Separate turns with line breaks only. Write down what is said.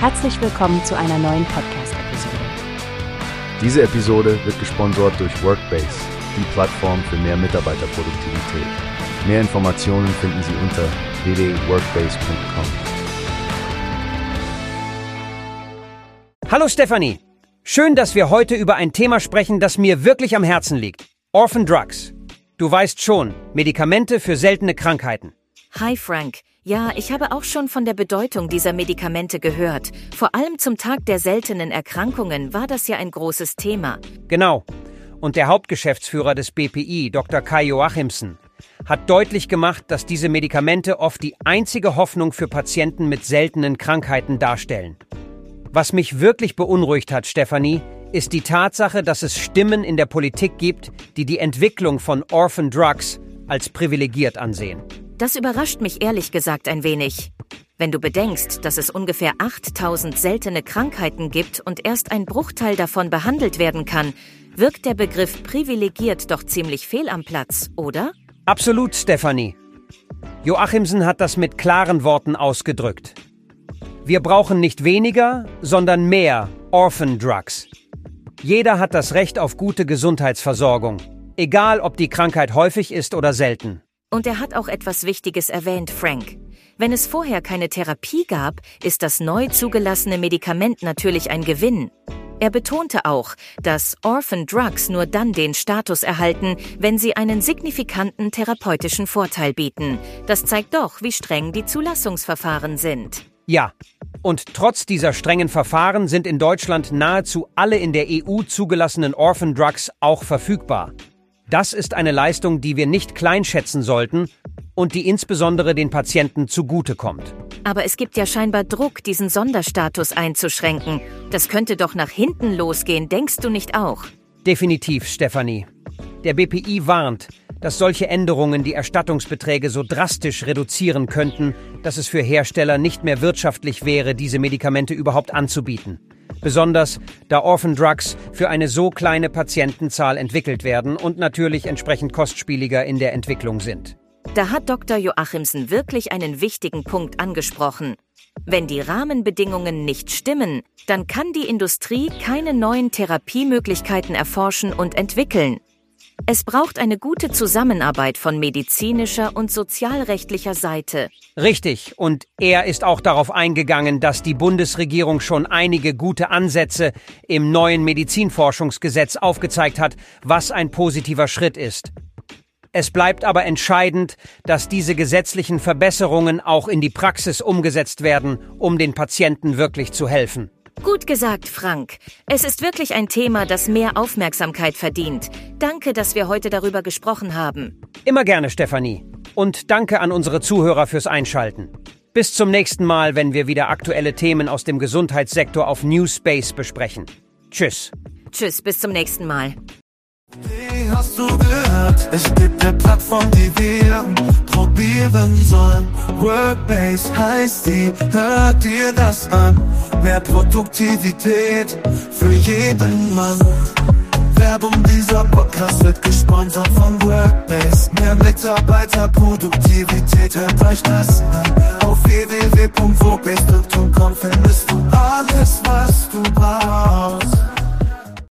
Herzlich willkommen zu einer neuen Podcast-Episode.
Diese Episode wird gesponsert durch Workbase, die Plattform für mehr Mitarbeiterproduktivität. Mehr Informationen finden Sie unter www.workbase.com.
Hallo Stefanie. Schön, dass wir heute über ein Thema sprechen, das mir wirklich am Herzen liegt. Orphan Drugs. Du weißt schon, Medikamente für seltene Krankheiten.
Hi Frank. Ja, ich habe auch schon von der Bedeutung dieser Medikamente gehört. Vor allem zum Tag der seltenen Erkrankungen war das ja ein großes Thema.
Genau. Und der Hauptgeschäftsführer des BPI, Dr. Kai Joachimsen, hat deutlich gemacht, dass diese Medikamente oft die einzige Hoffnung für Patienten mit seltenen Krankheiten darstellen. Was mich wirklich beunruhigt hat, Stefanie, ist die Tatsache, dass es Stimmen in der Politik gibt, die die Entwicklung von Orphan Drugs als privilegiert ansehen.
Das überrascht mich ehrlich gesagt ein wenig. Wenn du bedenkst, dass es ungefähr 8000 seltene Krankheiten gibt und erst ein Bruchteil davon behandelt werden kann, wirkt der Begriff privilegiert doch ziemlich fehl am Platz, oder?
Absolut, Stefanie. Joachimsen hat das mit klaren Worten ausgedrückt. Wir brauchen nicht weniger, sondern mehr Orphan Drugs. Jeder hat das Recht auf gute Gesundheitsversorgung, egal ob die Krankheit häufig ist oder selten.
Und er hat auch etwas Wichtiges erwähnt, Frank. Wenn es vorher keine Therapie gab, ist das neu zugelassene Medikament natürlich ein Gewinn. Er betonte auch, dass Orphan Drugs nur dann den Status erhalten, wenn sie einen signifikanten therapeutischen Vorteil bieten. Das zeigt doch, wie streng die Zulassungsverfahren sind.
Ja, und trotz dieser strengen Verfahren sind in Deutschland nahezu alle in der EU zugelassenen Orphan Drugs auch verfügbar. Das ist eine Leistung, die wir nicht kleinschätzen sollten und die insbesondere den Patienten zugutekommt.
Aber es gibt ja scheinbar Druck, diesen Sonderstatus einzuschränken. Das könnte doch nach hinten losgehen, denkst du nicht auch?
Definitiv, Stefanie. Der BPI warnt, dass solche Änderungen die Erstattungsbeträge so drastisch reduzieren könnten, dass es für Hersteller nicht mehr wirtschaftlich wäre, diese Medikamente überhaupt anzubieten besonders da Orphan Drugs für eine so kleine Patientenzahl entwickelt werden und natürlich entsprechend kostspieliger in der Entwicklung sind.
Da hat Dr. Joachimsen wirklich einen wichtigen Punkt angesprochen. Wenn die Rahmenbedingungen nicht stimmen, dann kann die Industrie keine neuen Therapiemöglichkeiten erforschen und entwickeln. Es braucht eine gute Zusammenarbeit von medizinischer und sozialrechtlicher Seite.
Richtig, und er ist auch darauf eingegangen, dass die Bundesregierung schon einige gute Ansätze im neuen Medizinforschungsgesetz aufgezeigt hat, was ein positiver Schritt ist. Es bleibt aber entscheidend, dass diese gesetzlichen Verbesserungen auch in die Praxis umgesetzt werden, um den Patienten wirklich zu helfen.
Gut gesagt, Frank. Es ist wirklich ein Thema, das mehr Aufmerksamkeit verdient. Danke, dass wir heute darüber gesprochen haben.
Immer gerne, Stefanie. Und danke an unsere Zuhörer fürs Einschalten. Bis zum nächsten Mal, wenn wir wieder aktuelle Themen aus dem Gesundheitssektor auf Newspace besprechen. Tschüss.
Tschüss, bis zum nächsten Mal.
Hast du gehört? Es gibt eine Plattform, die wir probieren sollen. Workbase heißt die, hört dir das an. Mehr Produktivität für jeden Mann. Werbung dieser Podcast wird gesponsert von Workbase. Mehr Mitarbeiterproduktivität, hört euch das an. Auf www.workbase.com findest